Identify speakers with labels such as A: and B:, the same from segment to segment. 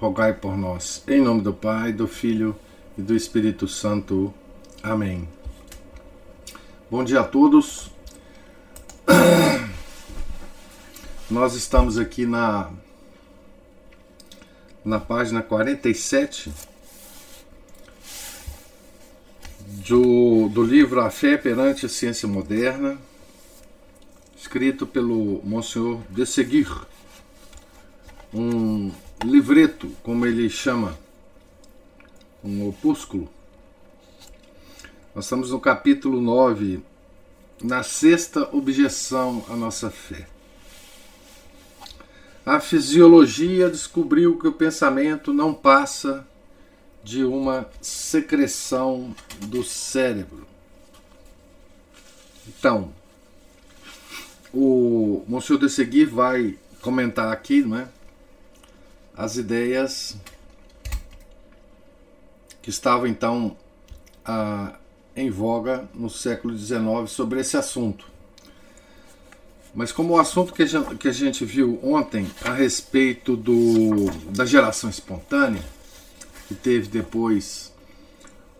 A: rogai por nós. Em nome do Pai, do Filho e do Espírito Santo. Amém. Bom dia a todos. Nós estamos aqui na na página 47 do, do livro A Fé Perante a Ciência Moderna, escrito pelo Monsenhor de Seguir, um livreto, como ele chama, um opúsculo. Nós estamos no capítulo 9, na sexta objeção à nossa fé. A fisiologia descobriu que o pensamento não passa de uma secreção do cérebro. Então, o Monsieur de Seguir vai comentar aqui, não é? As ideias que estavam então ah, em voga no século XIX sobre esse assunto. Mas como o assunto que a, gente, que a gente viu ontem a respeito do, da geração espontânea, que teve depois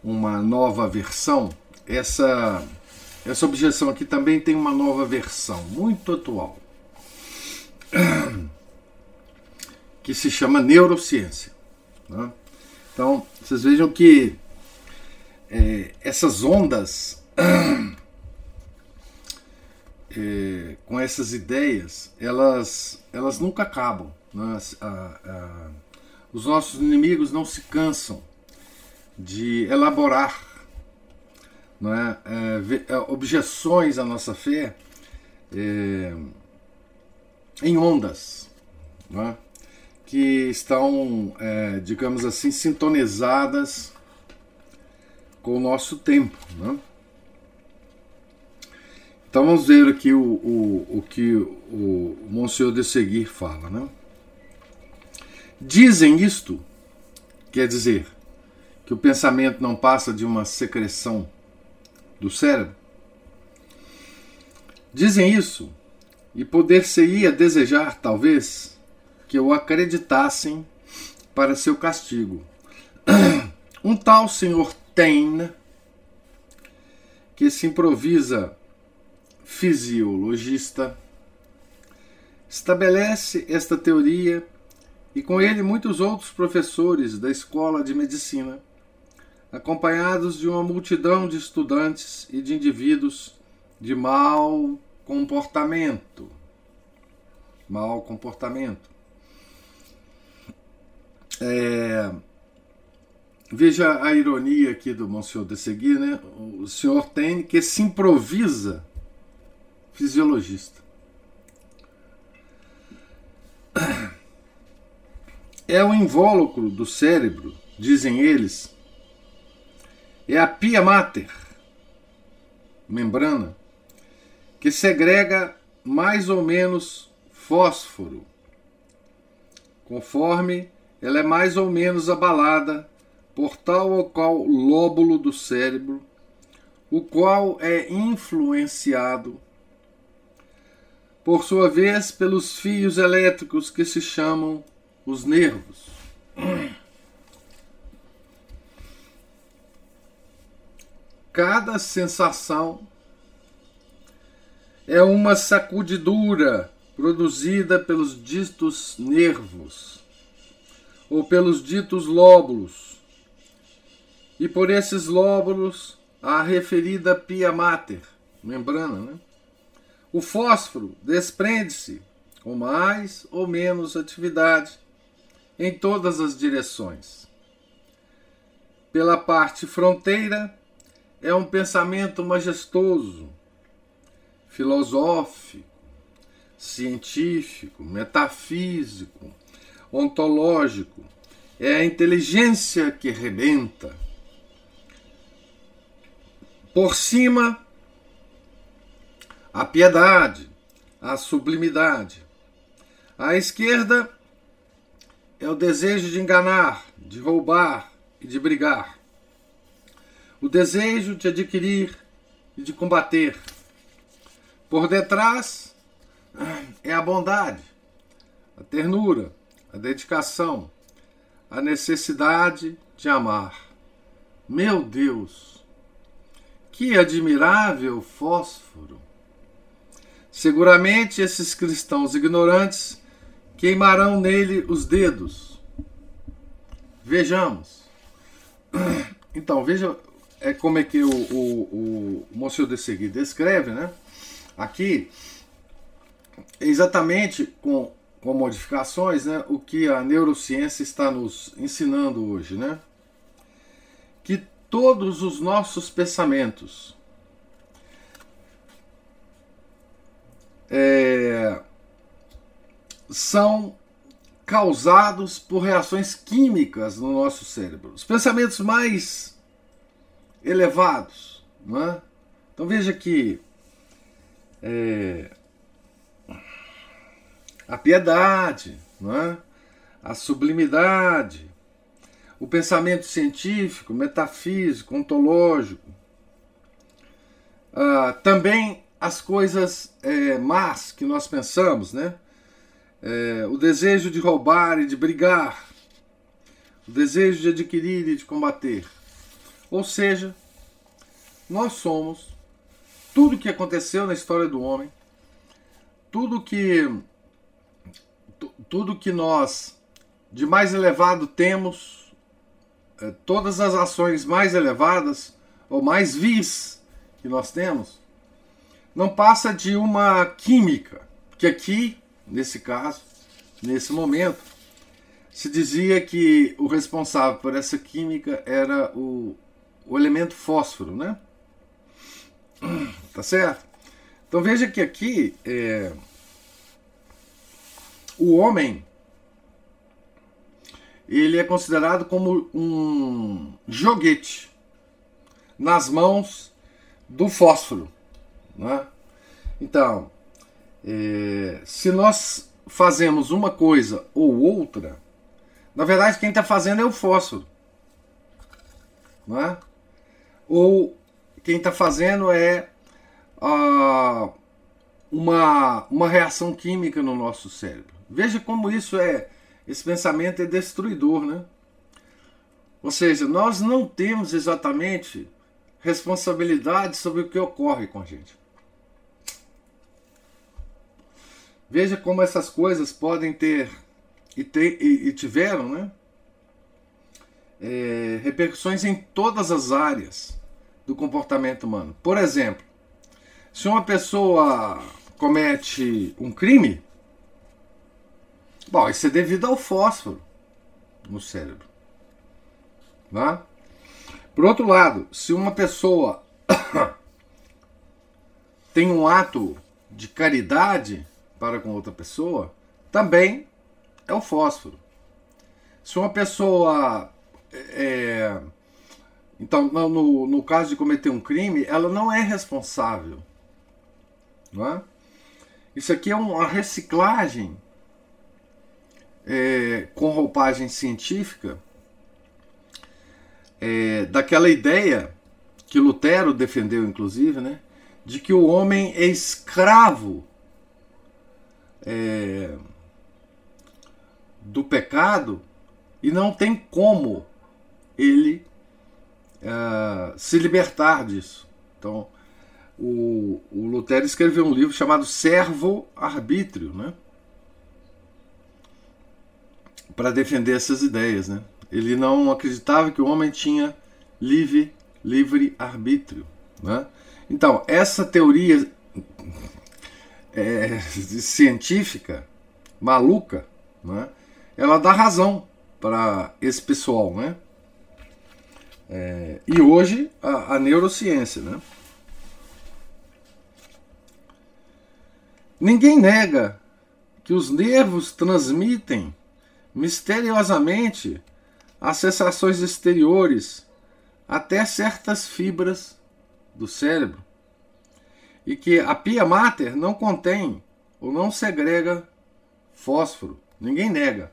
A: uma nova versão, essa, essa objeção aqui também tem uma nova versão, muito atual que se chama neurociência. Né? Então, vocês vejam que é, essas ondas, é, com essas ideias, elas, elas nunca acabam. Né? A, a, os nossos inimigos não se cansam de elaborar não é? É, objeções à nossa fé é, em ondas. Não é? Que estão, é, digamos assim, sintonizadas com o nosso tempo. Né? Então vamos ver aqui o, o, o que o Monsenhor de Seguir fala. Né? Dizem isto, quer dizer, que o pensamento não passa de uma secreção do cérebro? Dizem isso, e poder-se-ia desejar, talvez, que o acreditassem para seu castigo. Um tal senhor Taine, que se improvisa fisiologista, estabelece esta teoria e com ele muitos outros professores da escola de medicina, acompanhados de uma multidão de estudantes e de indivíduos de mau comportamento. Mau comportamento. É, veja a ironia aqui do Monsenhor de Seguir, né? O senhor tem que se improvisa fisiologista. É o invólucro do cérebro, dizem eles, é a pia mater, membrana, que segrega mais ou menos fósforo, conforme ela é mais ou menos abalada por tal ou qual lóbulo do cérebro, o qual é influenciado, por sua vez, pelos fios elétricos que se chamam os nervos. Cada sensação é uma sacudidura produzida pelos ditos nervos ou pelos ditos lóbulos, e por esses lóbulos a referida pia mater, membrana. Né? O fósforo desprende-se com mais ou menos atividade em todas as direções. Pela parte fronteira, é um pensamento majestoso, filosófico, científico, metafísico, ontológico, é a inteligência que rebenta. Por cima, a piedade, a sublimidade. À esquerda é o desejo de enganar, de roubar e de brigar. O desejo de adquirir e de combater. Por detrás é a bondade, a ternura, a dedicação, a necessidade de amar. Meu Deus, que admirável fósforo! Seguramente esses cristãos ignorantes queimarão nele os dedos. Vejamos. Então, veja é como é que o, o, o Monsieur de Segui descreve, né? Aqui, exatamente com, com modificações, né? O que a neurociência está nos ensinando hoje, né? Que todos os nossos pensamentos é, são causados por reações químicas no nosso cérebro. Os pensamentos mais elevados. Não é? Então veja que é, a piedade, não é? a sublimidade, o pensamento científico, metafísico, ontológico, ah, também as coisas é, más que nós pensamos, né? É, o desejo de roubar e de brigar, o desejo de adquirir e de combater. Ou seja, nós somos tudo que aconteceu na história do homem, tudo que tudo que nós de mais elevado temos, é, todas as ações mais elevadas ou mais vis que nós temos, não passa de uma química, que aqui, nesse caso, nesse momento, se dizia que o responsável por essa química era o, o elemento fósforo, né? Tá certo? Então veja que aqui é, o homem ele é considerado como um joguete nas mãos do fósforo. Né? Então, é, se nós fazemos uma coisa ou outra, na verdade quem está fazendo é o fósforo. Não é? Ou quem está fazendo é ah, uma, uma reação química no nosso cérebro. Veja como isso é, esse pensamento é destruidor, né? Ou seja, nós não temos exatamente responsabilidade sobre o que ocorre com a gente. Veja como essas coisas podem ter e, e, e tiveram né, é, repercussões em todas as áreas do comportamento humano. Por exemplo, se uma pessoa comete um crime, bom, isso é devido ao fósforo no cérebro. Né? Por outro lado, se uma pessoa tem um ato de caridade, para com outra pessoa, também é o fósforo. Se uma pessoa. É, então, no, no caso de cometer um crime, ela não é responsável. Não é? Isso aqui é uma reciclagem é, com roupagem científica é, daquela ideia que Lutero defendeu, inclusive, né, de que o homem é escravo é, do pecado e não tem como ele é, se libertar disso. Então, o, o Lutero escreveu um livro chamado Servo Arbítrio, né? Para defender essas ideias, né? Ele não acreditava que o homem tinha livre, livre arbítrio, né? Então, essa teoria é, científica, maluca, né? ela dá razão para esse pessoal. Né? É, e hoje a, a neurociência. Né? Ninguém nega que os nervos transmitem misteriosamente as sensações exteriores até certas fibras do cérebro. E que a pia mater não contém ou não segrega fósforo. Ninguém nega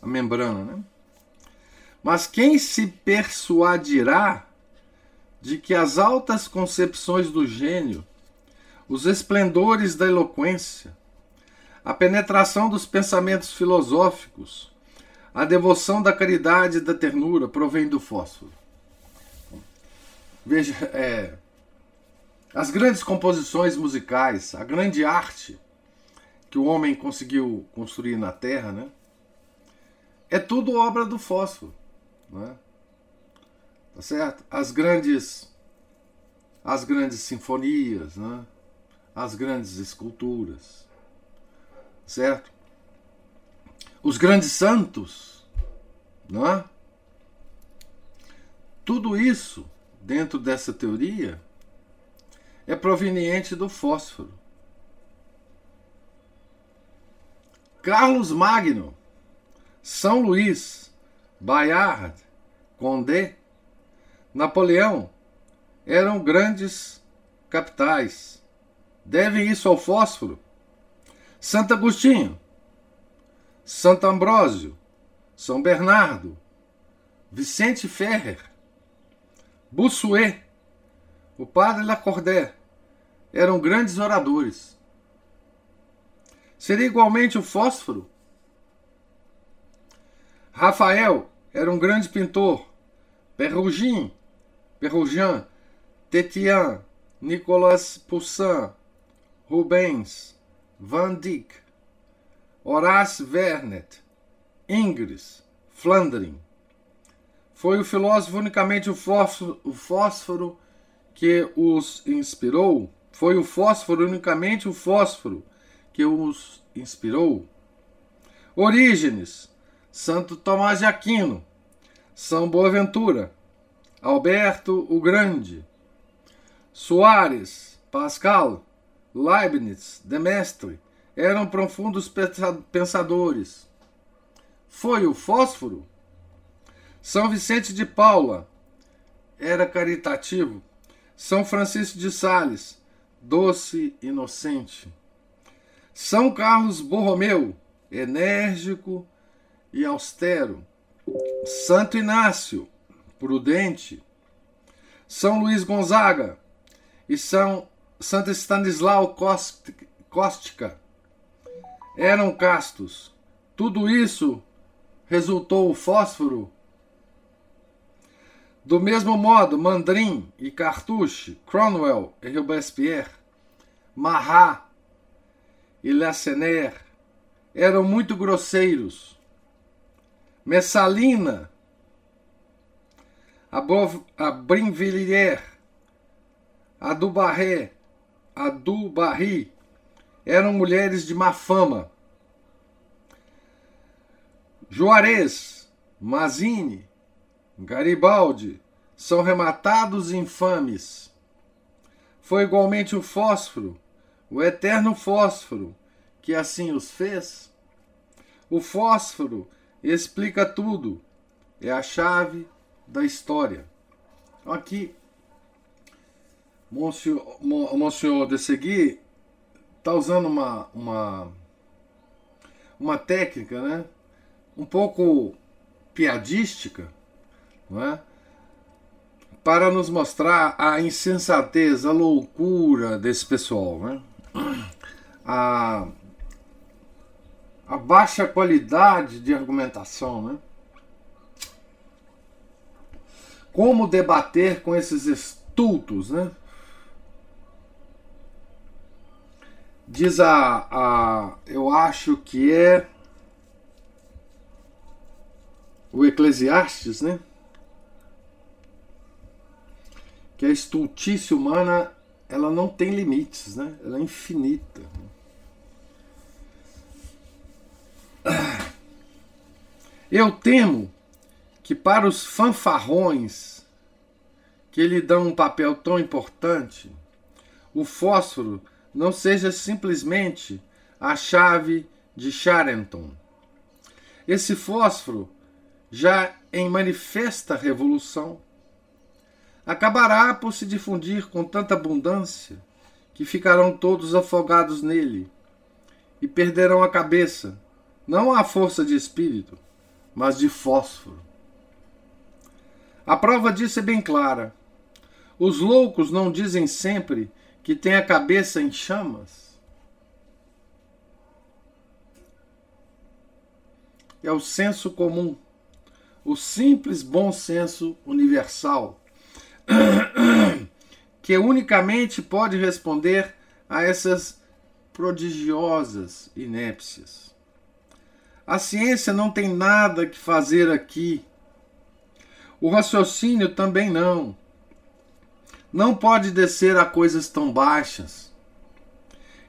A: a membrana, né? Mas quem se persuadirá de que as altas concepções do gênio, os esplendores da eloquência, a penetração dos pensamentos filosóficos, a devoção da caridade e da ternura provém do fósforo. Veja, é, as grandes composições musicais, a grande arte que o homem conseguiu construir na Terra, né? É tudo obra do fósforo, né? Tá certo? As grandes as grandes sinfonias, né? As grandes esculturas. Certo? Os grandes santos, não é? Tudo isso dentro dessa teoria é proveniente do fósforo. Carlos Magno, São Luís, Bayard, Condé, Napoleão eram grandes capitais. Devem isso ao fósforo. Santo Agostinho, Santo Ambrósio, São Bernardo, Vicente Ferrer, Bossuet, o padre Lacordaire eram grandes oradores. Seria igualmente o fósforo? Rafael era um grande pintor. Perugin, Perugin, Tetian, Nicolas Poussin, Rubens, Van Dyck, Horace Vernet, Ingres, Flandrin. Foi o filósofo unicamente o fósforo, o fósforo que os inspirou? Foi o fósforo unicamente o fósforo que os inspirou? Orígenes, Santo Tomás de Aquino, São Boaventura, Alberto o Grande, Soares, Pascal, Leibniz, Demestre eram profundos pensadores. Foi o fósforo? São Vicente de Paula era caritativo. São Francisco de Sales, doce, inocente. São Carlos Borromeu, enérgico e austero. Santo Inácio, prudente. São Luís Gonzaga e São Santo Stanislau Kostka eram castos. Tudo isso resultou o fósforo do mesmo modo, Mandrin e Cartouche, Cromwell e Robespierre, Marat e Lacenaire eram muito grosseiros. Messalina, a, a Brinvilliers, a Dubarré, a Dubarry eram mulheres de má fama. Juarez, Mazini, Garibaldi são rematados infames. Foi igualmente o fósforo, o eterno fósforo, que assim os fez. O fósforo explica tudo, é a chave da história. Aqui, Monsenhor, Monsenhor de Segui está usando uma, uma, uma técnica né, um pouco piadística não é? para nos mostrar a insensatez, a loucura desse pessoal, né? a, a baixa qualidade de argumentação. Né? Como debater com esses estultos, né? Diz a, a. Eu acho que é. O Eclesiastes, né? que a estultícia humana ela não tem limites, né? Ela é infinita. Eu temo que para os fanfarrões que lhe dão um papel tão importante, o fósforo não seja simplesmente a chave de Charenton. Esse fósforo já em manifesta revolução, acabará por se difundir com tanta abundância que ficarão todos afogados nele e perderão a cabeça, não à força de espírito, mas de fósforo. A prova disso é bem clara. Os loucos não dizem sempre que têm a cabeça em chamas? É o senso comum, o simples bom senso universal que unicamente pode responder a essas prodigiosas inépcias. A ciência não tem nada que fazer aqui. O raciocínio também não. Não pode descer a coisas tão baixas.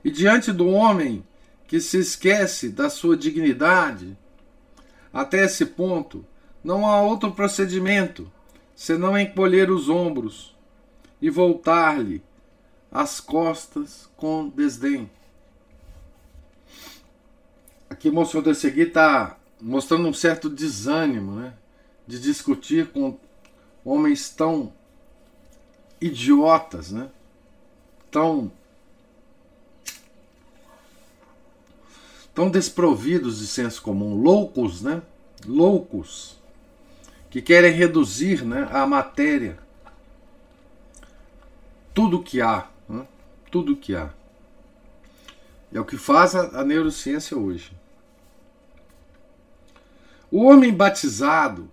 A: E diante do homem que se esquece da sua dignidade, até esse ponto, não há outro procedimento senão encolher os ombros e voltar-lhe as costas com desdém. Aqui Monsenhor de Segui está mostrando um certo desânimo né, de discutir com homens tão idiotas, né, tão, tão desprovidos de senso comum, loucos, né, loucos que querem reduzir né, a matéria tudo que há, né? tudo que há. É o que faz a, a neurociência hoje. O homem batizado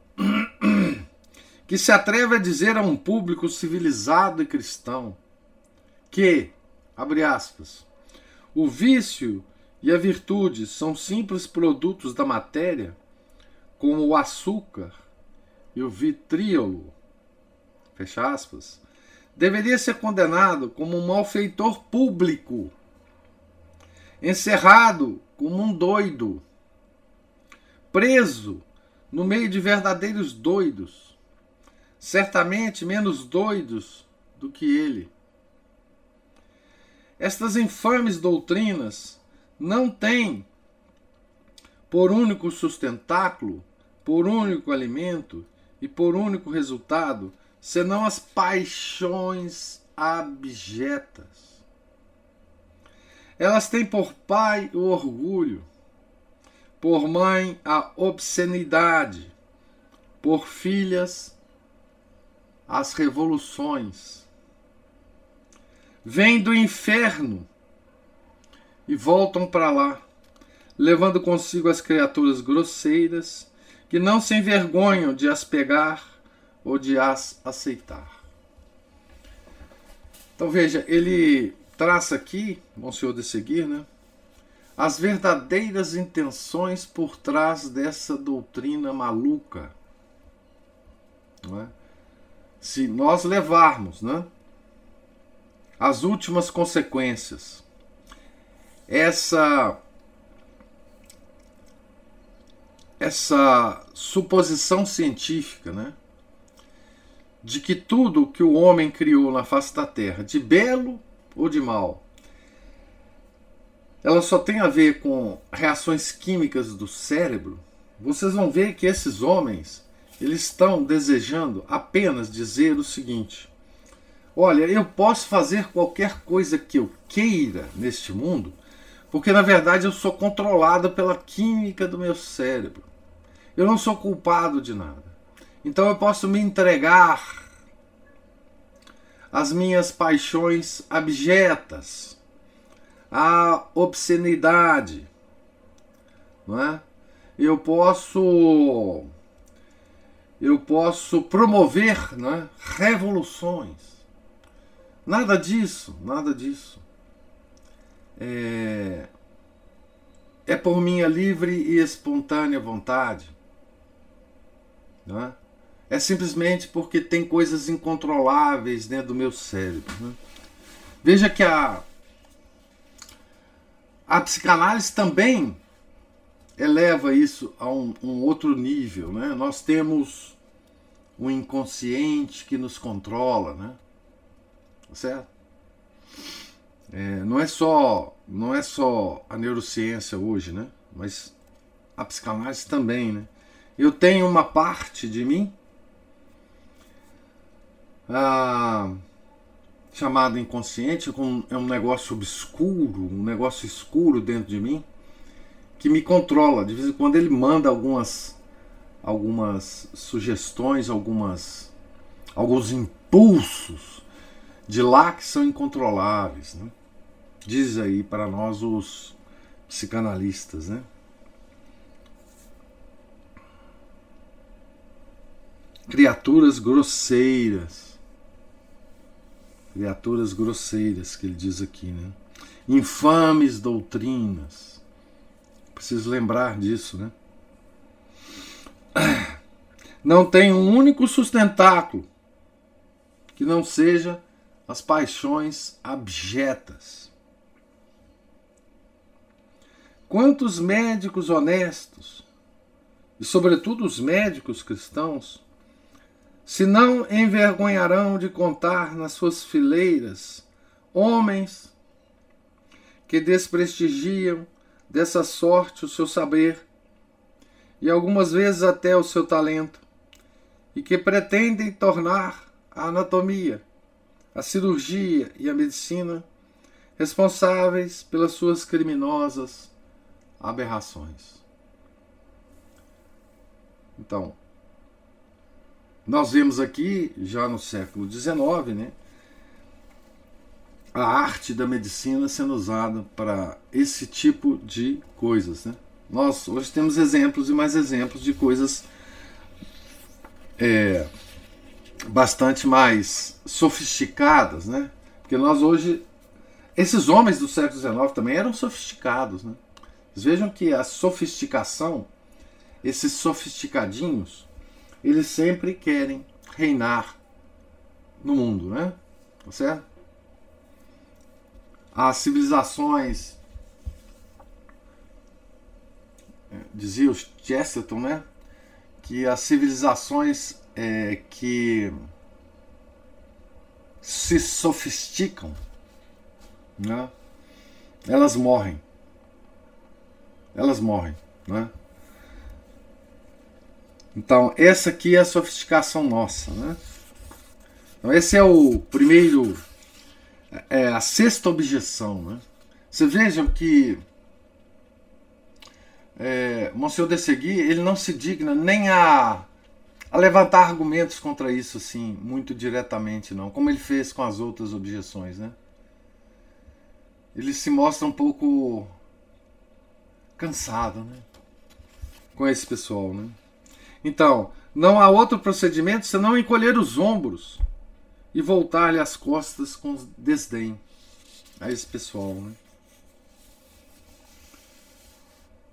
A: que se atreve a dizer a um público civilizado e cristão que, abre aspas, o vício e a virtude são simples produtos da matéria, como o açúcar, e o vitríolo, fecha aspas, deveria ser condenado como um malfeitor público, encerrado como um doido, preso no meio de verdadeiros doidos, certamente menos doidos do que ele. Estas infames doutrinas não têm por único sustentáculo, por único alimento, e por único resultado senão as paixões abjetas. Elas têm por pai o orgulho, por mãe a obscenidade, por filhas as revoluções. Vêm do inferno e voltam para lá, levando consigo as criaturas grosseiras que não se envergonham de as pegar ou de as aceitar. Então veja, ele traça aqui, Monsenhor de seguir, né, as verdadeiras intenções por trás dessa doutrina maluca. É? Se nós levarmos né, as últimas consequências, essa essa suposição científica, né, de que tudo que o homem criou na face da Terra, de belo ou de mal, ela só tem a ver com reações químicas do cérebro, vocês vão ver que esses homens eles estão desejando apenas dizer o seguinte: olha, eu posso fazer qualquer coisa que eu queira neste mundo, porque na verdade eu sou controlado pela química do meu cérebro. Eu não sou culpado de nada. Então eu posso me entregar às minhas paixões abjetas, à obscenidade, não é? Eu posso eu posso promover é? revoluções. Nada disso, nada disso. É, é por minha livre e espontânea vontade. Não é? simplesmente porque tem coisas incontroláveis dentro do meu cérebro. Né? Veja que a, a psicanálise também eleva isso a um, um outro nível. Né? Nós temos o um inconsciente que nos controla, né? Certo? É, não é só não é só a neurociência hoje, né? Mas a psicanálise também, né? Eu tenho uma parte de mim ah, chamada inconsciente, é um negócio obscuro, um negócio escuro dentro de mim que me controla. De vez em quando ele manda algumas algumas sugestões, algumas alguns impulsos de lá que são incontroláveis, né? Diz aí para nós os psicanalistas, né? Criaturas grosseiras. Criaturas grosseiras que ele diz aqui, né? Infames doutrinas. Preciso lembrar disso, né? Não tem um único sustentáculo que não seja as paixões abjetas. Quantos médicos honestos, e sobretudo os médicos cristãos, se não envergonharão de contar nas suas fileiras homens que desprestigiam dessa sorte o seu saber e algumas vezes até o seu talento, e que pretendem tornar a anatomia, a cirurgia e a medicina responsáveis pelas suas criminosas aberrações. Então, nós vemos aqui, já no século XIX, né, a arte da medicina sendo usada para esse tipo de coisas. Né? Nós hoje temos exemplos e mais exemplos de coisas é, bastante mais sofisticadas, né? Porque nós hoje, esses homens do século XIX também eram sofisticados, né? Vocês vejam que a sofisticação, esses sofisticadinhos, eles sempre querem reinar no mundo, né? Tá certo? As civilizações, é, dizia o Chesterton, né? Que as civilizações é, que se sofisticam, né? elas morrem elas morrem. Né? Então, essa aqui é a sofisticação nossa. Né? Então, esse é o primeiro, é a sexta objeção. Né? Vocês vejam que é, Monsenhor de Segui, ele não se digna nem a, a levantar argumentos contra isso assim, muito diretamente, não, como ele fez com as outras objeções. Né? Ele se mostra um pouco cansado, né? Com esse pessoal, né? Então, não há outro procedimento senão encolher os ombros e voltar-lhe as costas com desdém a esse pessoal, né?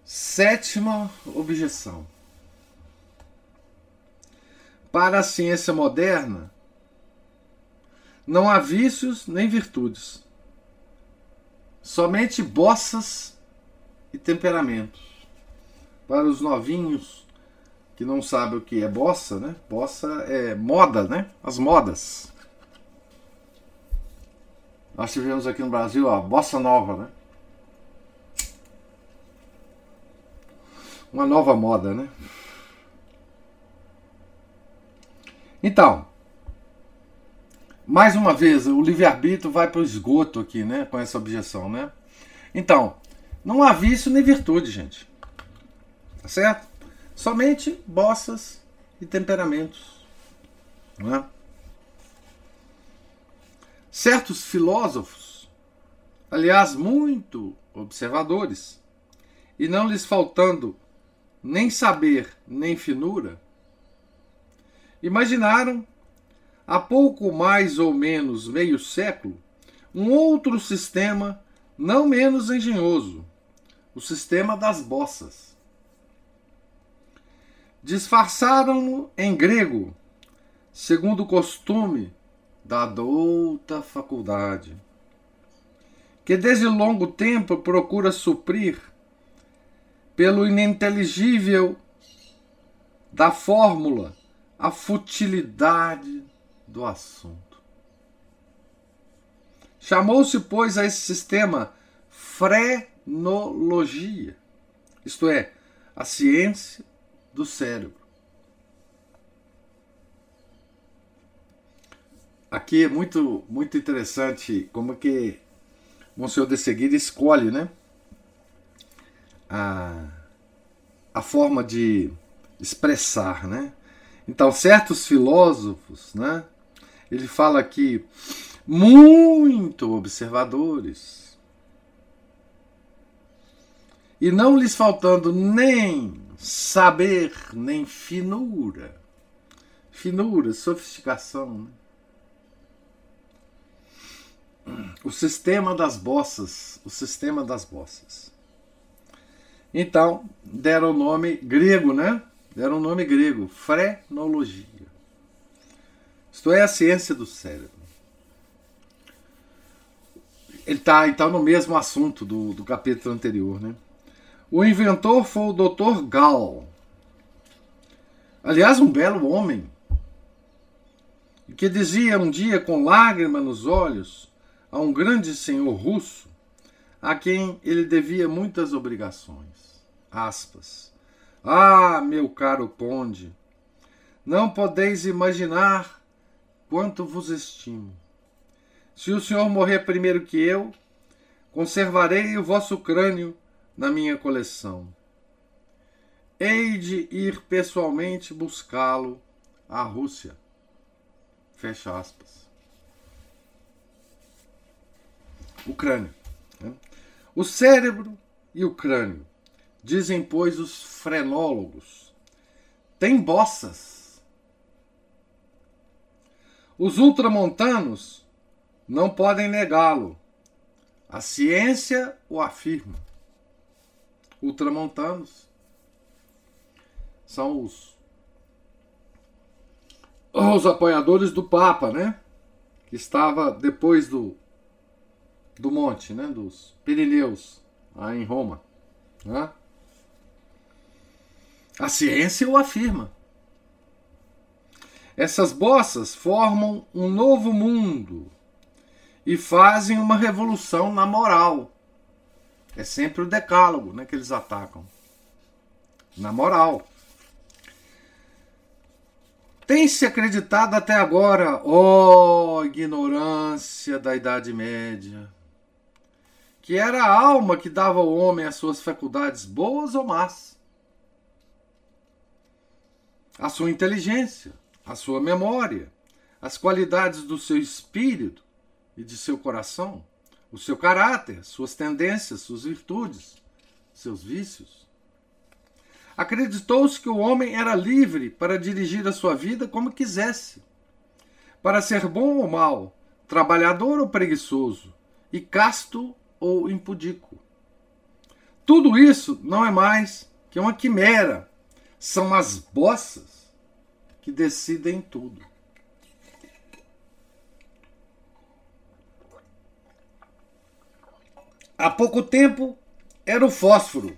A: Sétima objeção. Para a ciência moderna, não há vícios nem virtudes, somente bossas e temperamentos. Para os novinhos que não sabem o que é bossa, né? Bossa é moda, né? As modas. Nós tivemos aqui no Brasil a bossa nova, né? Uma nova moda, né? Então, mais uma vez, o livre-arbítrio vai para o esgoto aqui, né? Com essa objeção, né? Então, não há vício nem virtude, gente. Tá certo? Somente bossas e temperamentos. Não é? Certos filósofos, aliás, muito observadores, e não lhes faltando nem saber nem finura, imaginaram, há pouco mais ou menos meio século, um outro sistema não menos engenhoso, o sistema das bossas. Disfarçaram-no em grego, segundo o costume da douta faculdade, que desde longo tempo procura suprir, pelo ininteligível da fórmula, a futilidade do assunto. Chamou-se, pois, a esse sistema fre tecnologia, isto é, a ciência do cérebro. Aqui é muito, muito interessante como que Monsenhor de Seguir escolhe né, a, a forma de expressar. Né? Então, certos filósofos, né, ele fala aqui, muito observadores, e não lhes faltando nem saber, nem finura. Finura, sofisticação. Né? O sistema das bossas, o sistema das bossas. Então, deram o nome grego, né? Deram o nome grego, frenologia. Isto é a ciência do cérebro. Ele está então no mesmo assunto do, do capítulo anterior, né? O inventor foi o Dr. Gall. Aliás, um belo homem. Que dizia um dia com lágrima nos olhos a um grande senhor russo a quem ele devia muitas obrigações. Aspas. Ah, meu caro conde, não podeis imaginar quanto vos estimo. Se o senhor morrer primeiro que eu, conservarei o vosso crânio na minha coleção. Hei de ir pessoalmente buscá-lo à Rússia. Fecha aspas. O crânio. Né? O cérebro e o crânio, dizem, pois, os frenólogos, têm bossas. Os ultramontanos não podem negá-lo. A ciência o afirma. Ultramontanos são os, os apoiadores do Papa, né? Que estava depois do do monte, né, dos Pirineus, lá em Roma. Né? A ciência o afirma. Essas bossas formam um novo mundo e fazem uma revolução na moral. É sempre o decálogo né, que eles atacam. Na moral. Tem-se acreditado até agora, ó oh, ignorância da Idade Média, que era a alma que dava ao homem as suas faculdades boas ou más. A sua inteligência, a sua memória, as qualidades do seu espírito e de seu coração, o seu caráter, suas tendências, suas virtudes, seus vícios. Acreditou-se que o homem era livre para dirigir a sua vida como quisesse, para ser bom ou mal, trabalhador ou preguiçoso, e casto ou impudico. Tudo isso não é mais que uma quimera. São as bossas que decidem tudo. Há pouco tempo era o fósforo.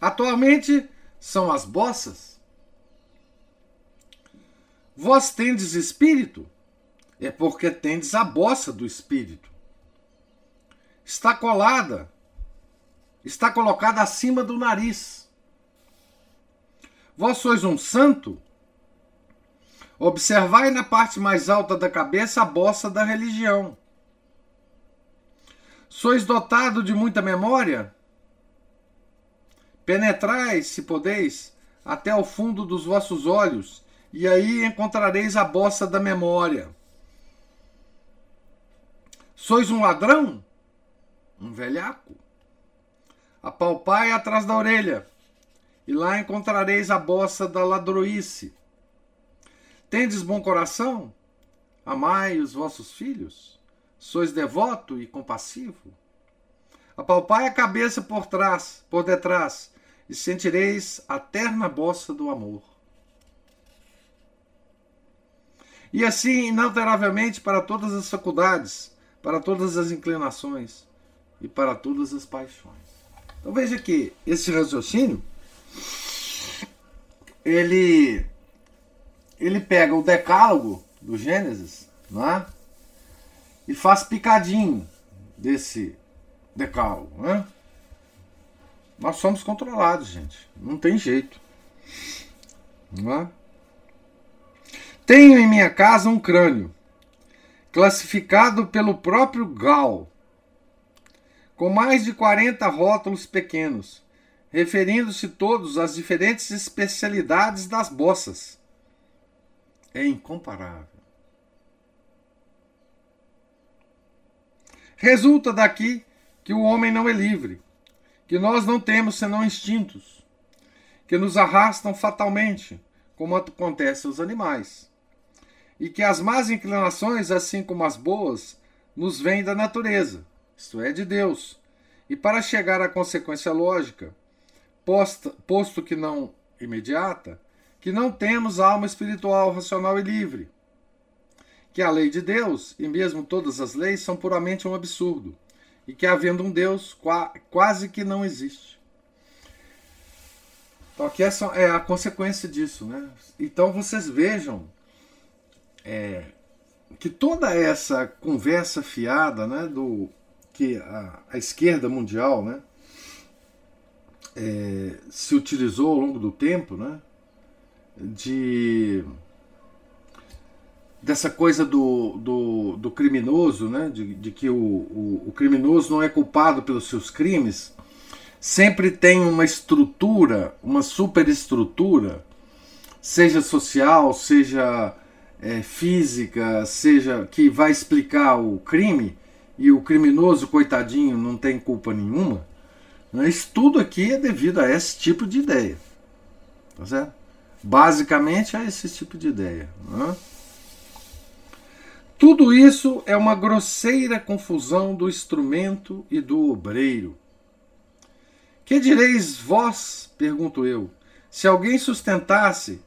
A: Atualmente são as bossas. Vós tendes espírito? É porque tendes a bossa do Espírito. Está colada, está colocada acima do nariz. Vós sois um santo? Observai na parte mais alta da cabeça a bossa da religião. Sois dotado de muita memória? Penetrai, se podeis, até o fundo dos vossos olhos, e aí encontrareis a bossa da memória. Sois um ladrão? Um velhaco? Apalpai atrás da orelha, e lá encontrareis a bossa da ladroice. Tendes bom coração? Amai os vossos filhos? Sois devoto e compassivo? Apalpai a cabeça por trás, por detrás, e sentireis a terna bossa do amor. E assim, inalteravelmente, para todas as faculdades, para todas as inclinações e para todas as paixões. Então veja que esse raciocínio ele ele pega o decálogo do Gênesis, né? E faz picadinho desse decálogo, né? Nós somos controlados, gente. Não tem jeito. Não é? Tenho em minha casa um crânio, classificado pelo próprio Gal, com mais de 40 rótulos pequenos, referindo-se todos às diferentes especialidades das bossas. É incomparável. Resulta daqui que o homem não é livre, que nós não temos senão instintos, que nos arrastam fatalmente, como acontece aos animais, e que as más inclinações, assim como as boas, nos vêm da natureza, isto é, de Deus, e para chegar à consequência lógica, posto, posto que não imediata, que não temos alma espiritual, racional e livre. Que a lei de Deus, e mesmo todas as leis, são puramente um absurdo. E que, havendo um Deus, quase que não existe. Então, aqui é, é a consequência disso. Né? Então, vocês vejam é, que toda essa conversa fiada né, do que a, a esquerda mundial né, é, se utilizou ao longo do tempo, né? De dessa coisa do, do, do criminoso, né? De, de que o, o, o, criminoso não é culpado pelos seus crimes, sempre tem uma estrutura, uma superestrutura, seja social, seja é, física, seja que vai explicar o crime e o criminoso, coitadinho, não tem culpa nenhuma. Isso tudo aqui é devido a esse tipo de ideia. Tá certo? Basicamente é esse tipo de ideia. Né? Tudo isso é uma grosseira confusão do instrumento e do obreiro. Que direis vós, pergunto eu, se alguém sustentasse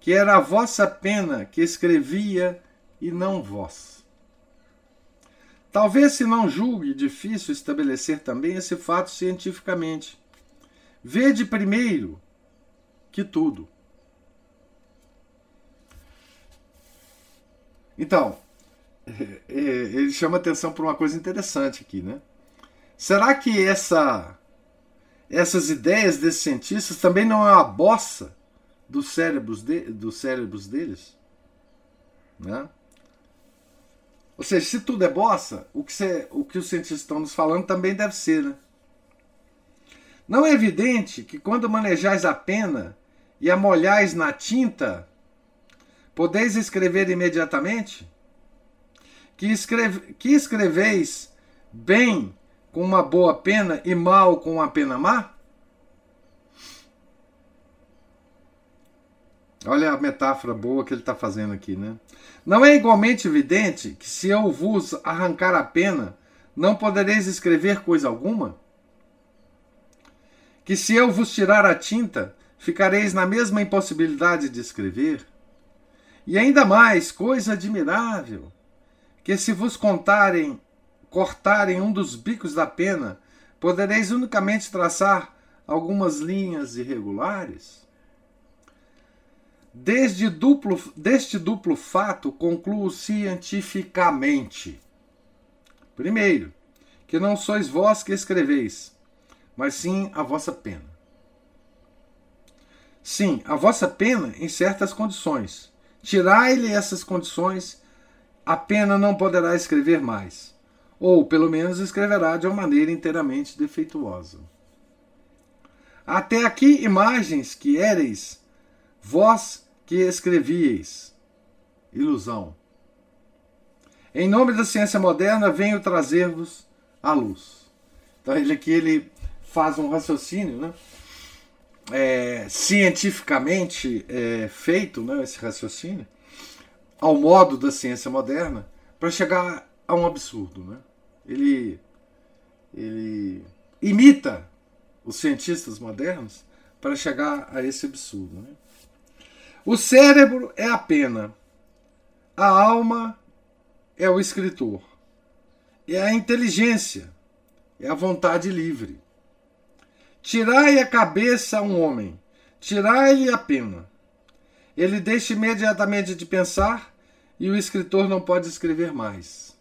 A: que era a vossa pena que escrevia e não vós? Talvez se não julgue difícil estabelecer também esse fato cientificamente. Vede primeiro que tudo. Então, é, é, ele chama atenção para uma coisa interessante aqui, né? Será que essa, essas ideias desses cientistas também não é uma bossa dos cérebros, de, dos cérebros deles? Né? Ou seja, se tudo é bossa, o que, você, o que os cientistas estão nos falando também deve ser, né? Não é evidente que quando manejais a pena e a molhais na tinta, podeis escrever imediatamente? Que, escreve, que escreveis bem com uma boa pena e mal com uma pena má? Olha a metáfora boa que ele está fazendo aqui, né? Não é igualmente evidente que se eu vos arrancar a pena, não podereis escrever coisa alguma? Que se eu vos tirar a tinta, ficareis na mesma impossibilidade de escrever? E ainda mais, coisa admirável, que se vos contarem, cortarem um dos bicos da pena, podereis unicamente traçar algumas linhas irregulares? Desde duplo, deste duplo fato, concluo cientificamente. Primeiro, que não sois vós que escreveis, mas sim a vossa pena. Sim, a vossa pena em certas condições. Tirai-lhe essas condições, a pena não poderá escrever mais, ou pelo menos escreverá de uma maneira inteiramente defeituosa. Até aqui, imagens que éreis Vós que escrevieis. Ilusão. Em nome da ciência moderna, venho trazer-vos a luz. Então, ele aqui ele faz um raciocínio, né? É, cientificamente é, feito, né, esse raciocínio, ao modo da ciência moderna, para chegar a um absurdo. Né? Ele, ele imita os cientistas modernos para chegar a esse absurdo. Né? O cérebro é a pena, a alma é o escritor, é a inteligência, é a vontade livre. Tirai a cabeça a um homem, tirai-lhe a pena. Ele deixa imediatamente de pensar e o escritor não pode escrever mais.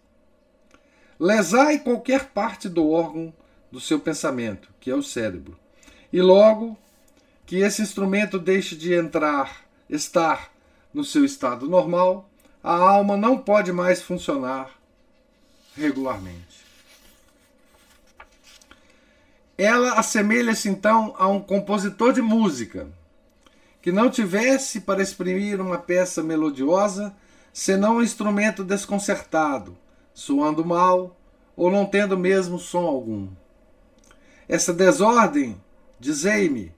A: Lesai qualquer parte do órgão do seu pensamento, que é o cérebro, E logo que esse instrumento deixe de entrar, estar no seu estado normal, a alma não pode mais funcionar regularmente. Ela assemelha-se então a um compositor de música que não tivesse para exprimir uma peça melodiosa senão um instrumento desconcertado, soando mal ou não tendo mesmo som algum. Essa desordem, dizei-me,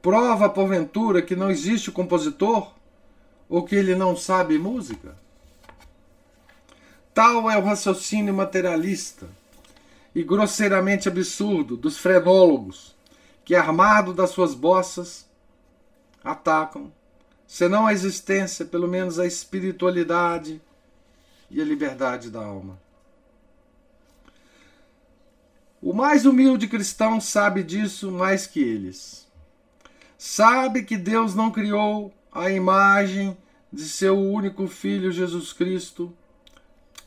A: prova porventura que não existe compositor ou que ele não sabe música? Tal é o raciocínio materialista e grosseiramente absurdo dos frenólogos que, armado das suas bossas, atacam, senão a existência, pelo menos a espiritualidade e a liberdade da alma. O mais humilde cristão sabe disso mais que eles. Sabe que Deus não criou a imagem de seu único filho Jesus Cristo.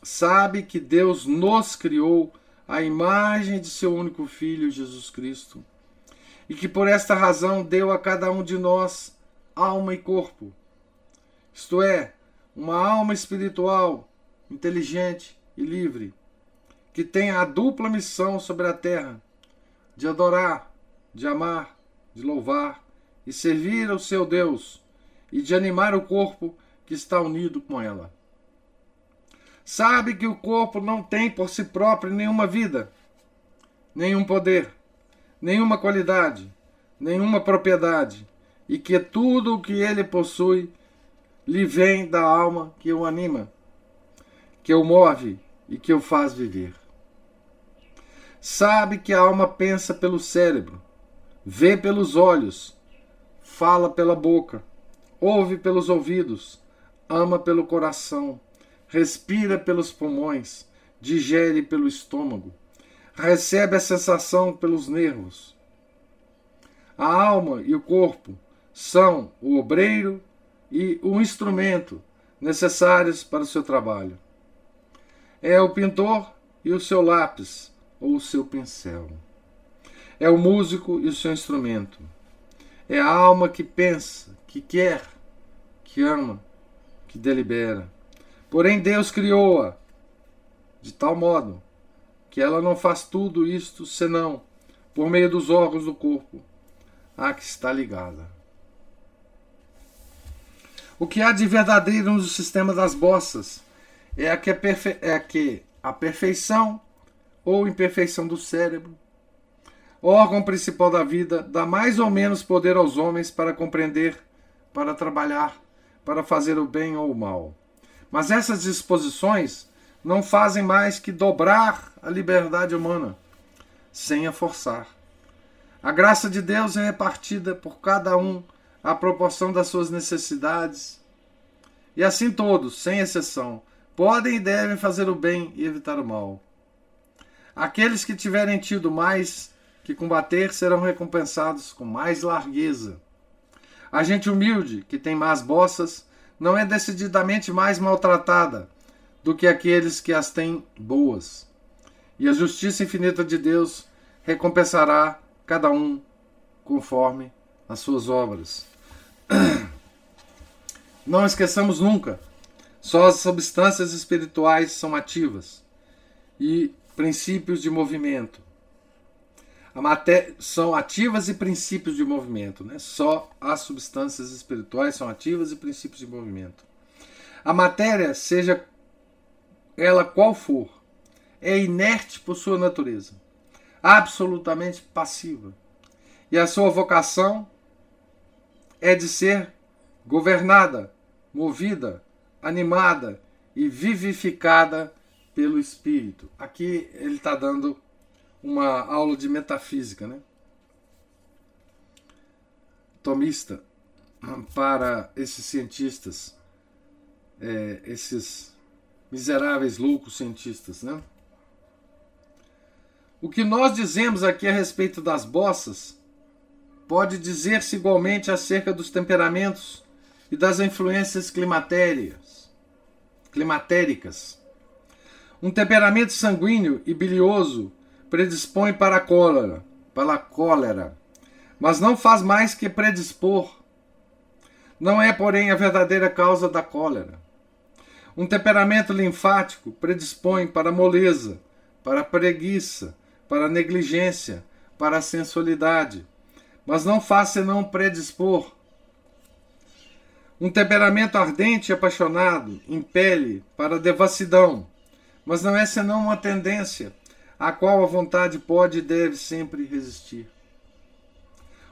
A: Sabe que Deus nos criou a imagem de seu único filho Jesus Cristo. E que por esta razão deu a cada um de nós alma e corpo. Isto é, uma alma espiritual, inteligente e livre que tem a dupla missão sobre a terra de adorar, de amar, de louvar e servir ao seu Deus e de animar o corpo que está unido com ela. Sabe que o corpo não tem por si próprio nenhuma vida, nenhum poder, nenhuma qualidade, nenhuma propriedade, e que tudo o que ele possui lhe vem da alma que o anima, que o move e que o faz viver. Sabe que a alma pensa pelo cérebro, vê pelos olhos, fala pela boca, ouve pelos ouvidos, ama pelo coração, respira pelos pulmões, digere pelo estômago, recebe a sensação pelos nervos. A alma e o corpo são o obreiro e o instrumento necessários para o seu trabalho. É o pintor e o seu lápis ou o seu pincel. É o músico e o seu instrumento. É a alma que pensa, que quer, que ama, que delibera. Porém, Deus criou-a de tal modo que ela não faz tudo isto senão por meio dos órgãos do corpo a que está ligada. O que há de verdadeiro no sistema das bossas é a que, é é a, que a perfeição ou imperfeição do cérebro, órgão principal da vida, dá mais ou menos poder aos homens para compreender, para trabalhar, para fazer o bem ou o mal. Mas essas disposições não fazem mais que dobrar a liberdade humana, sem a forçar. A graça de Deus é repartida por cada um à proporção das suas necessidades. E assim todos, sem exceção, podem e devem fazer o bem e evitar o mal. Aqueles que tiverem tido mais que combater serão recompensados com mais largueza. A gente humilde, que tem más bossas, não é decididamente mais maltratada do que aqueles que as têm boas. E a justiça infinita de Deus recompensará cada um conforme as suas obras. Não esqueçamos nunca, só as substâncias espirituais são ativas e princípios de movimento. Matéria são ativas e princípios de movimento, né? Só as substâncias espirituais são ativas e princípios de movimento. A matéria, seja ela qual for, é inerte por sua natureza, absolutamente passiva. E a sua vocação é de ser governada, movida, animada e vivificada pelo Espírito. Aqui ele está dando uma aula de metafísica, né? Tomista para esses cientistas, é, esses miseráveis loucos cientistas, né? O que nós dizemos aqui a respeito das bossas pode dizer-se igualmente acerca dos temperamentos e das influências climatérias, climatéricas um temperamento sanguíneo e bilioso predispõe para a cólera, pela cólera, mas não faz mais que predispor. Não é, porém, a verdadeira causa da cólera. Um temperamento linfático predispõe para a moleza, para a preguiça, para a negligência, para a sensualidade, mas não faz senão predispor. Um temperamento ardente e apaixonado impele para a devassidão, mas não é senão uma tendência a qual a vontade pode e deve sempre resistir.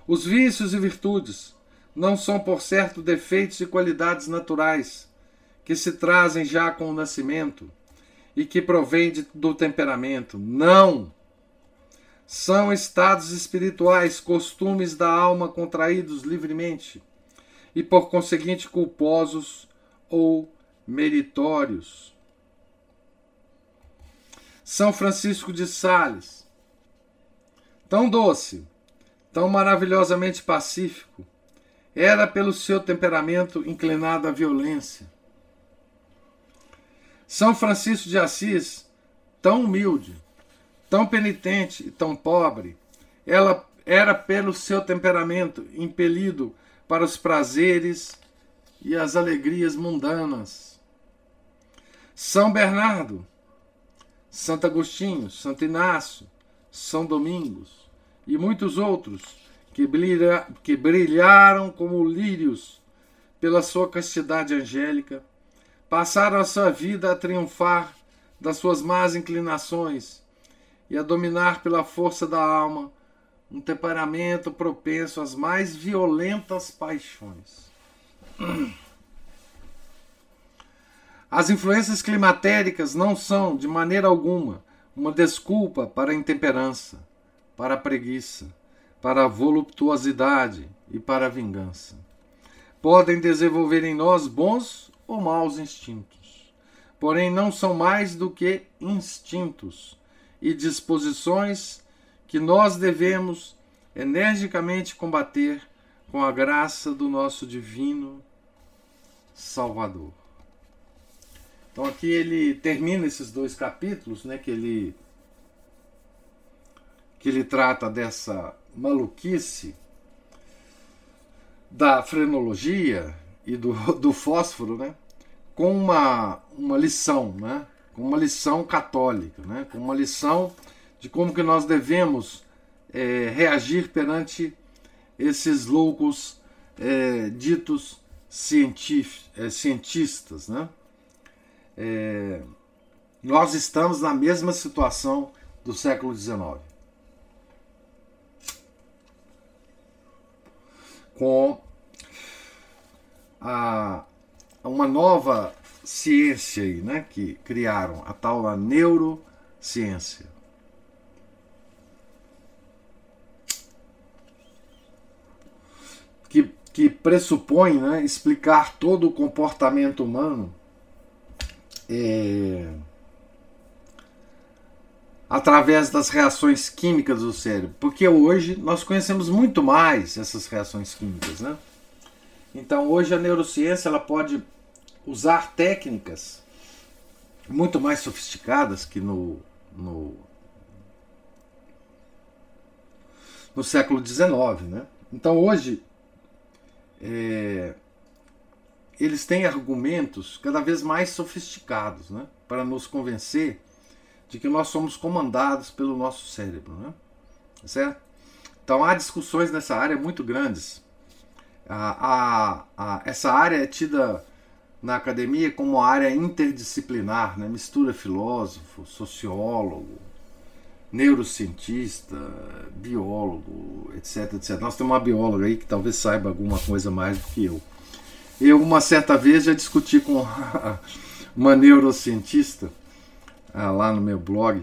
A: Os vícios e virtudes não são, por certo, defeitos e qualidades naturais que se trazem já com o nascimento e que provém de, do temperamento. Não! São estados espirituais, costumes da alma contraídos livremente e, por conseguinte, culposos ou meritórios. São Francisco de Sales, tão doce, tão maravilhosamente pacífico, era pelo seu temperamento inclinado à violência. São Francisco de Assis, tão humilde, tão penitente e tão pobre, ela era pelo seu temperamento impelido para os prazeres e as alegrias mundanas. São Bernardo, Santo Agostinho, Santo Inácio, São Domingos e muitos outros que, brilha, que brilharam como lírios pela sua castidade angélica, passaram a sua vida a triunfar das suas más inclinações e a dominar pela força da alma um temperamento propenso às mais violentas paixões. As influências climatéricas não são, de maneira alguma, uma desculpa para a intemperança, para a preguiça, para a voluptuosidade e para a vingança. Podem desenvolver em nós bons ou maus instintos, porém não são mais do que instintos e disposições que nós devemos energicamente combater com a graça do nosso divino Salvador. Então aqui ele termina esses dois capítulos, né, que ele que ele trata dessa maluquice da frenologia e do, do fósforo, né, com uma, uma lição, né, com uma lição católica, né, com uma lição de como que nós devemos é, reagir perante esses loucos é, ditos é, cientistas. Né? É, nós estamos na mesma situação do século XIX. Com a, uma nova ciência aí, né, que criaram, a tal neurociência. Que, que pressupõe né, explicar todo o comportamento humano é, através das reações químicas do cérebro. Porque hoje nós conhecemos muito mais essas reações químicas. Né? Então hoje a neurociência ela pode usar técnicas muito mais sofisticadas que no, no, no século XIX. Né? Então hoje é, eles têm argumentos cada vez mais sofisticados né? para nos convencer de que nós somos comandados pelo nosso cérebro. Né? Certo? Então há discussões nessa área muito grandes. A, a, a, essa área é tida na academia como área interdisciplinar, né? mistura filósofo, sociólogo, neurocientista, biólogo, etc, etc. Nós temos uma bióloga aí que talvez saiba alguma coisa mais do que eu. Eu, uma certa vez, já discuti com uma neurocientista ah, lá no meu blog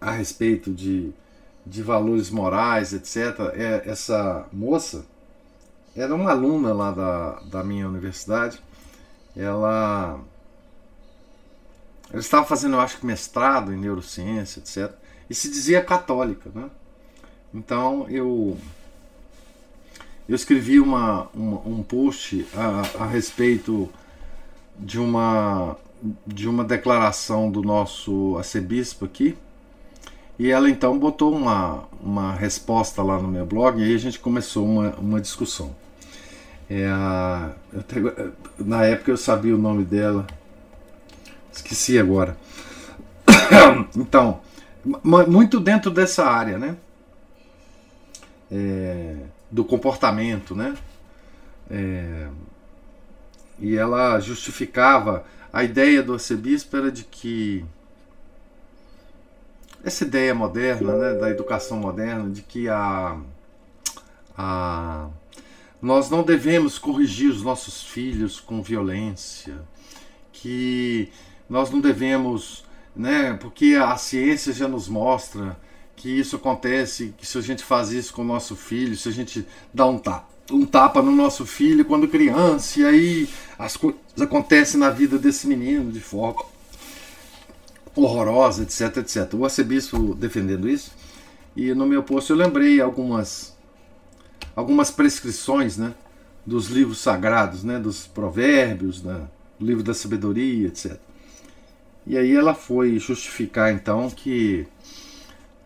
A: a respeito de, de valores morais, etc. É, essa moça era uma aluna lá da, da minha universidade ela ela estava fazendo, eu acho que mestrado em neurociência, etc. E se dizia católica, né? Então eu eu escrevi uma, uma um post a, a respeito de uma de uma declaração do nosso arcebispo aqui E ela então botou uma, uma resposta lá no meu blog e aí a gente começou uma, uma discussão. É na época eu sabia o nome dela, esqueci agora. então, muito dentro dessa área, né? É, do comportamento, né? É, e ela justificava a ideia do arcebispo era de que essa ideia moderna, né, da educação moderna, de que a, a, nós não devemos corrigir os nossos filhos com violência, que nós não devemos, né, porque a ciência já nos mostra que isso acontece, que se a gente faz isso com o nosso filho, se a gente dá um tapa, um tapa no nosso filho quando criança, e aí as coisas acontecem na vida desse menino de forma horrorosa, etc, etc. O arcebispo defendendo isso. E no meu post eu lembrei algumas algumas prescrições, né, dos livros sagrados, né, dos provérbios, né, do livro da sabedoria, etc. E aí ela foi justificar então que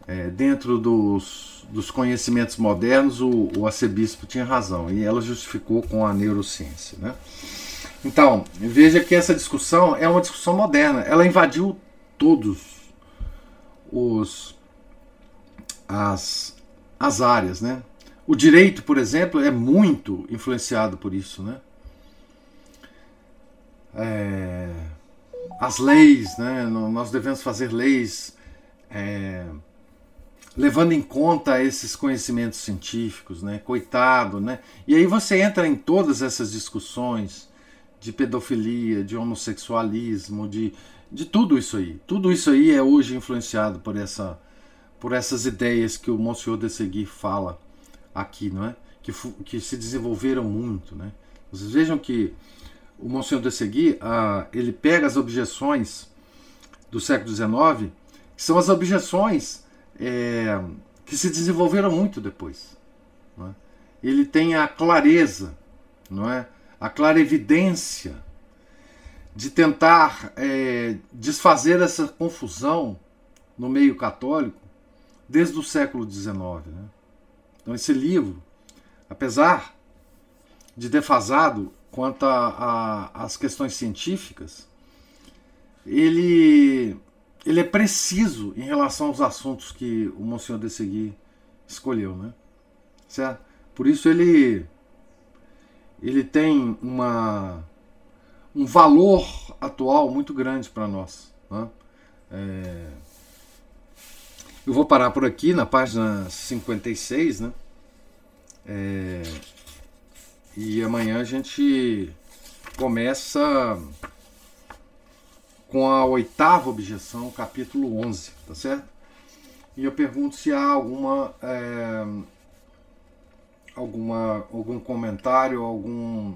A: é, dentro dos, dos conhecimentos modernos o, o arcebispo tinha razão e ela justificou com a neurociência, né? Então, veja que essa discussão é uma discussão moderna. Ela invadiu todos os as, as áreas, né? O direito, por exemplo, é muito influenciado por isso, né? É, as leis, né? Nós devemos fazer leis é, levando em conta esses conhecimentos científicos, né? Coitado, né? E aí você entra em todas essas discussões de pedofilia, de homossexualismo, de de tudo isso aí. Tudo isso aí é hoje influenciado por essa por essas ideias que o Monsieur de Segui fala aqui, não é? Que, que se desenvolveram muito, né? Vocês vejam que o Monsieur de Segui, ah, ele pega as objeções do século XIX, que são as objeções é, que se desenvolveram muito depois. É? Ele tem a clareza, não é? A clarevidência de tentar é, desfazer essa confusão no meio católico desde o século XIX. Né? Então, esse livro, apesar de defasado quanto às questões científicas, ele, ele é preciso em relação aos assuntos que o Monsenhor de Segui escolheu. Né? Certo? Por isso ele, ele tem uma um valor atual muito grande para nós. Né? É... Eu vou parar por aqui na página 56, né? É... E amanhã a gente começa com a oitava objeção, capítulo 11, tá certo? E eu pergunto se há alguma é, alguma algum comentário, algum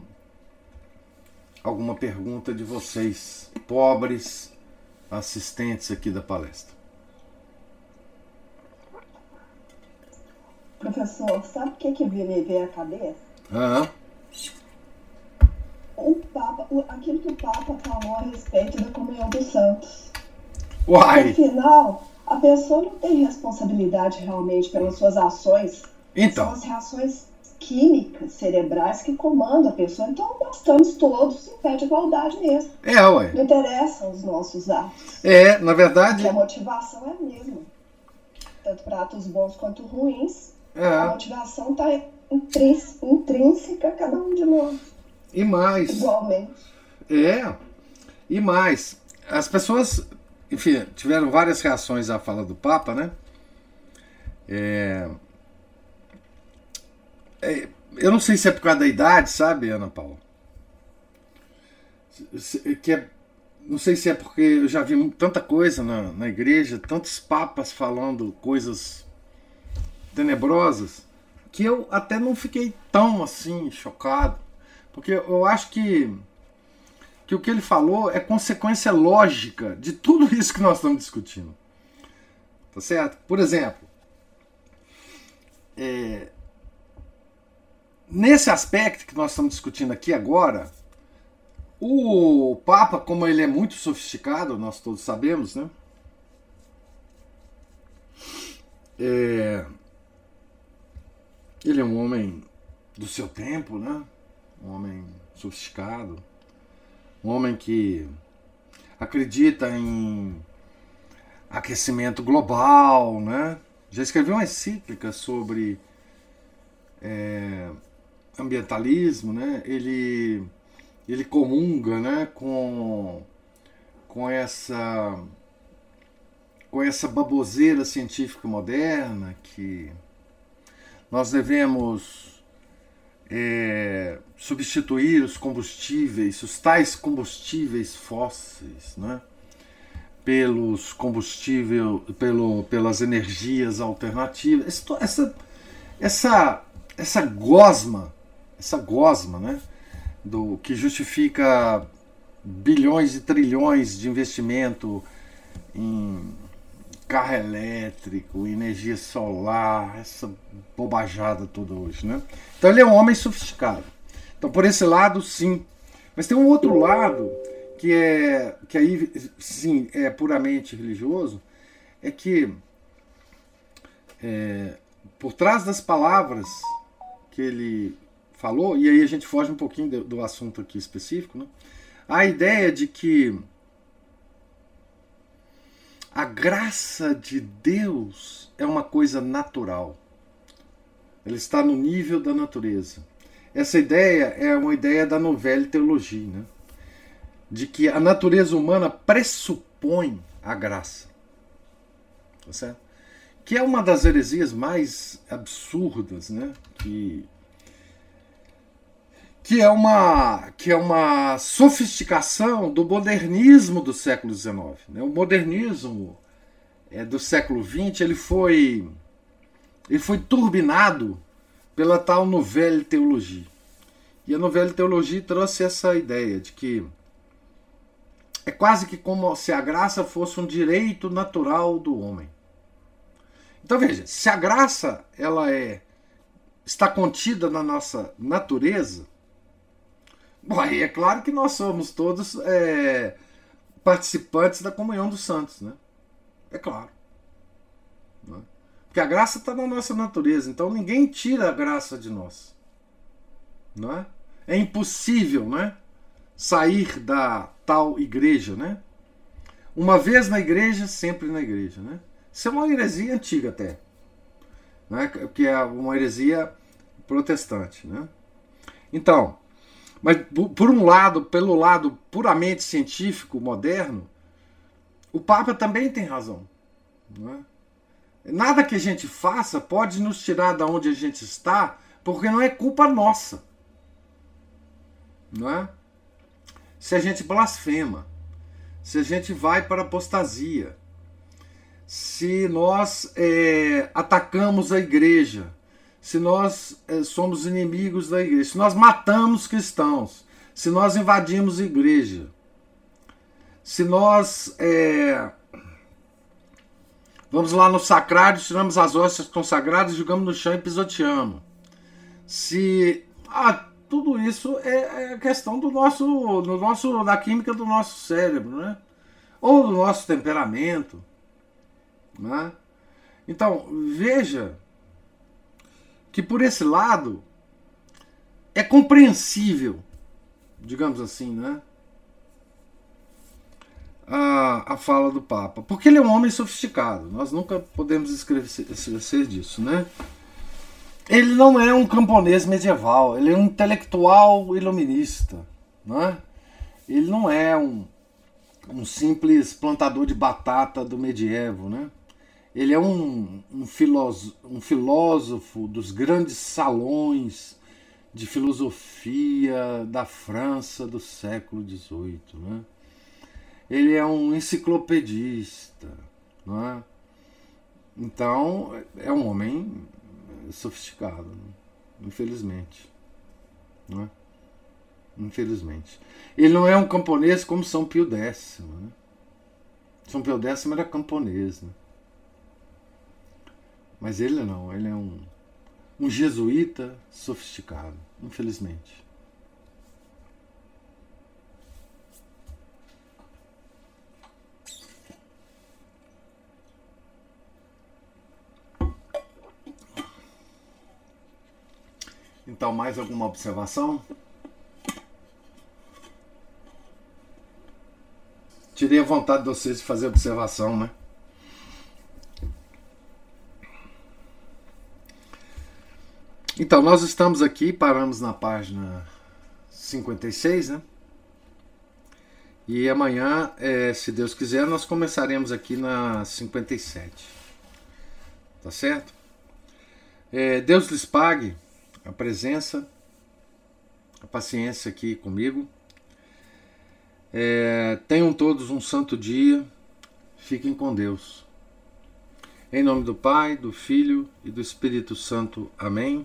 A: alguma pergunta de vocês, pobres assistentes aqui da palestra.
B: Professor, sabe o que, que me veio à cabeça?
A: Aham.
B: O Papa, aquilo que o Papa falou a respeito da comunhão dos santos.
A: Uai!
B: Afinal, a pessoa não tem responsabilidade realmente pelas suas ações.
A: Então.
B: São as reações químicas cerebrais que comandam a pessoa. Então, nós estamos todos em pé de igualdade mesmo.
A: É, ué.
B: Não interessam os nossos atos.
A: É, na verdade.
B: Porque a motivação é a mesma. Tanto para atos bons quanto ruins.
A: É.
B: A motivação está intrínseca a cada um de nós.
A: E mais.
B: Igualmente.
A: É. E mais. As pessoas, enfim, tiveram várias reações à fala do Papa, né? É, é, eu não sei se é por causa da idade, sabe, Ana Paula? Que é, não sei se é porque eu já vi tanta coisa na, na igreja, tantos papas falando coisas tenebrosas, que eu até não fiquei tão assim chocado. Porque eu acho que, que o que ele falou é consequência lógica de tudo isso que nós estamos discutindo. Tá certo? Por exemplo, é, Nesse aspecto que nós estamos discutindo aqui agora, o Papa, como ele é muito sofisticado, nós todos sabemos, né? é, ele é um homem do seu tempo, né? Um homem sofisticado, um homem que acredita em aquecimento global, né? Já escreveu uma encíclica sobre é, ambientalismo, né? Ele ele comunga, né, com com essa com essa baboseira científica moderna que nós devemos é, substituir os combustíveis, os tais combustíveis fósseis, né? pelos combustíveis, pelo, pelas energias alternativas. Essa, essa, essa gosma, essa gosma, né? Do que justifica bilhões e trilhões de investimento em carro elétrico, energia solar, essa bobajada toda hoje, né? Então ele é um homem sofisticado. Então por esse lado, sim. Mas tem um outro lado que é que aí sim é puramente religioso, é que é, por trás das palavras que ele falou, e aí a gente foge um pouquinho do, do assunto aqui específico, né? a ideia de que a graça de Deus é uma coisa natural. Ela está no nível da natureza. Essa ideia é uma ideia da novela teologia, né? de que a natureza humana pressupõe a graça. Tá certo? Que é uma das heresias mais absurdas, né? Que que é uma que é uma sofisticação do modernismo do século XIX. Né? O modernismo é, do século XX ele foi ele foi turbinado pela tal novela teologia. E a novela teologia trouxe essa ideia de que é quase que como se a graça fosse um direito natural do homem. Então veja, se a graça ela é está contida na nossa natureza, Bom, aí é claro que nós somos todos é, participantes da comunhão dos santos, né? É claro. Né? Porque a graça está na nossa natureza, então ninguém tira a graça de nós. Não é? é impossível, né? Sair da tal igreja, né? Uma vez na igreja, sempre na igreja, né? Isso é uma heresia antiga até, né? Que é uma heresia protestante, né? Então, mas, por um lado, pelo lado puramente científico, moderno, o Papa também tem razão. É? Nada que a gente faça pode nos tirar da onde a gente está, porque não é culpa nossa. Não é? Se a gente blasfema, se a gente vai para apostasia, se nós é, atacamos a igreja, se nós é, somos inimigos da igreja, se nós matamos cristãos, se nós invadimos igreja, se nós é, vamos lá no sacrário, tiramos as hóstias consagradas, jogamos no chão e pisoteamos. Se ah, tudo isso é, é questão do nosso, do nosso, da química do nosso cérebro, né? Ou do nosso temperamento, né? Então veja que por esse lado é compreensível, digamos assim, né? A, a fala do Papa, porque ele é um homem sofisticado, nós nunca podemos esquecer disso, né? Ele não é um camponês medieval, ele é um intelectual iluminista, né? Ele não é um, um simples plantador de batata do medievo, né? Ele é um, um, filósofo, um filósofo dos grandes salões de filosofia da França do século XVIII. Né? Ele é um enciclopedista. Não é? Então, é um homem sofisticado, né? infelizmente. Não é? Infelizmente. Ele não é um camponês como São Pio X. Né? São Pio X era camponês. Né? Mas ele não, ele é um, um jesuíta sofisticado, infelizmente. Então, mais alguma observação? Tirei a vontade de vocês de fazer observação, né? Então, nós estamos aqui, paramos na página 56, né? E amanhã, é, se Deus quiser, nós começaremos aqui na 57. Tá certo? É, Deus lhes pague a presença, a paciência aqui comigo. É, tenham todos um santo dia. Fiquem com Deus. Em nome do Pai, do Filho e do Espírito Santo. Amém.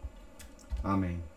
A: Amém.